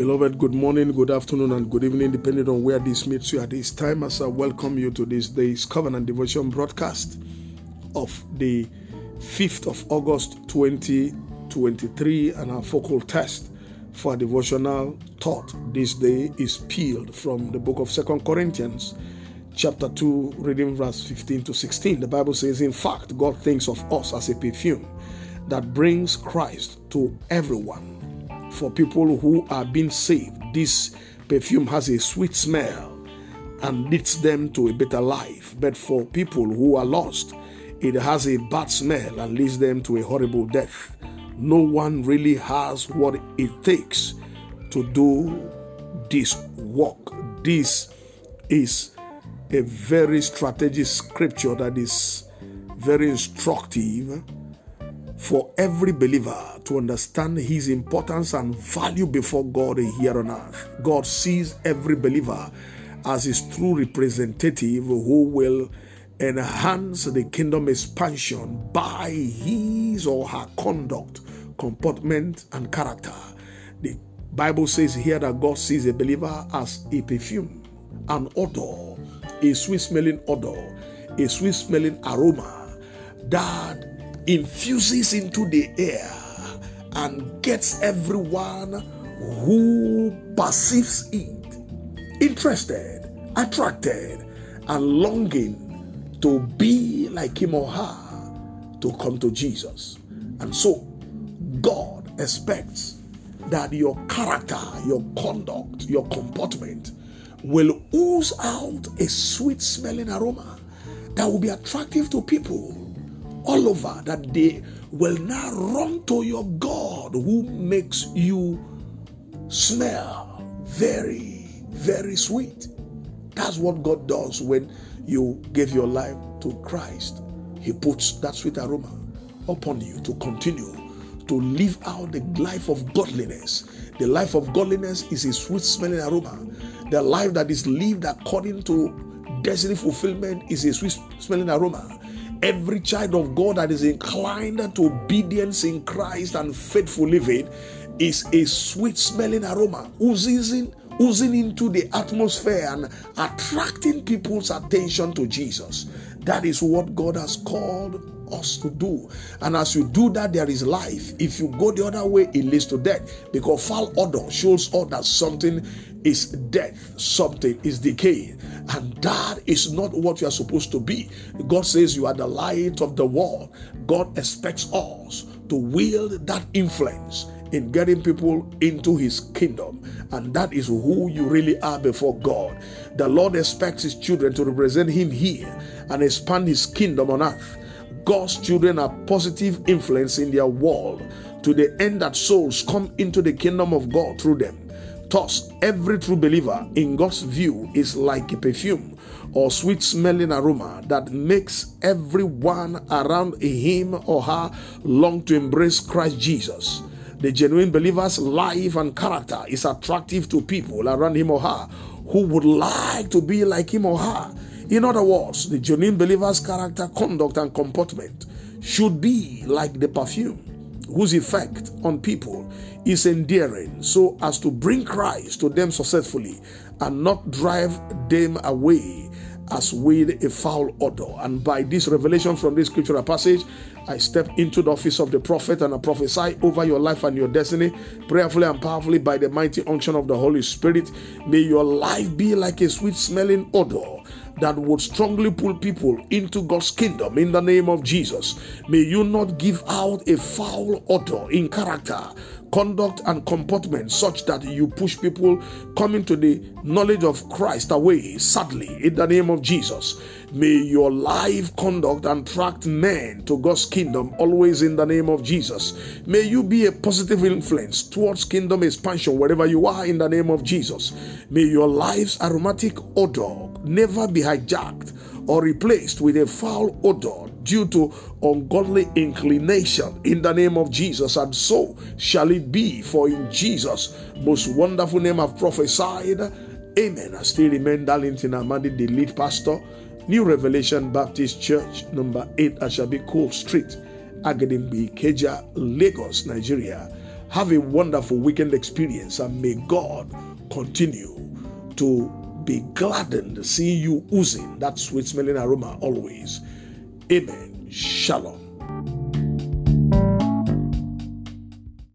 Beloved, good morning, good afternoon, and good evening, depending on where this meets you at this time. As I welcome you to this day's Covenant Devotion broadcast of the 5th of August 2023, and our focal test for devotional thought this day is peeled from the book of Second Corinthians, chapter 2, reading verse 15 to 16. The Bible says, In fact, God thinks of us as a perfume that brings Christ to everyone for people who are being saved. This perfume has a sweet smell and leads them to a better life. But for people who are lost, it has a bad smell and leads them to a horrible death. No one really has what it takes to do this work. This is a very strategic scripture that is very instructive for every believer to understand his importance and value before God here on earth. God sees every believer as his true representative who will enhance the kingdom expansion by his or her conduct, comportment, and character. The Bible says here that God sees a believer as a perfume, an odor, a sweet smelling odor, a sweet smelling aroma that infuses into the air and gets everyone who perceives it interested, attracted, and longing to be like him or her to come to Jesus. And so, God expects that your character, your conduct, your comportment will ooze out a sweet smelling aroma that will be attractive to people all over that they will now run to your God who makes you smell very, very sweet. That's what God does when you give your life to Christ. He puts that sweet aroma upon you to continue to live out the life of godliness. The life of godliness is a sweet smelling aroma. The life that is lived according to destiny fulfillment is a sweet smelling aroma. Every child of God that is inclined to obedience in Christ and faithful living is a sweet smelling aroma oozing, oozing into the atmosphere and attracting people's attention to Jesus. That is what God has called us to do. And as you do that, there is life. If you go the other way, it leads to death because foul odor shows us that something is death, something is decay. And that is not what you are supposed to be. God says you are the light of the world. God expects us to wield that influence in getting people into his kingdom. And that is who you really are before God. The Lord expects his children to represent him here and expand his kingdom on earth. God's children are positive influence in their world to the end that souls come into the kingdom of God through them. Thus, every true believer in God's view is like a perfume or sweet smelling aroma that makes everyone around him or her long to embrace Christ Jesus. The genuine believer's life and character is attractive to people around him or her who would like to be like him or her. In other words, the genuine believer's character, conduct, and comportment should be like the perfume whose effect on people is endearing so as to bring Christ to them successfully and not drive them away as with a foul odor. And by this revelation from this scriptural passage, I step into the office of the prophet and I prophesy over your life and your destiny, prayerfully and powerfully by the mighty unction of the Holy Spirit. May your life be like a sweet smelling odor that would strongly pull people into God's kingdom in the name of Jesus. May you not give out a foul odor in character, conduct, and comportment such that you push people coming to the knowledge of Christ away, sadly, in the name of Jesus. May your life conduct attract men to God's kingdom always in the name of Jesus. May you be a positive influence towards kingdom expansion wherever you are in the name of Jesus. May your life's aromatic odor never be hijacked or replaced with a foul odor due to ungodly inclination in the name of Jesus. And so shall it be, for in Jesus' most wonderful name I've prophesied. Amen. I still remain Darlington Amadi, the lead pastor, New Revelation Baptist Church, number 8 Ashabi Cole Street, Agidingbi, Ikeja, Lagos, Nigeria. Have a wonderful weekend experience, and may God continue to be gladdened seeing you oozing that sweet smelling aroma always. Amen. Shalom.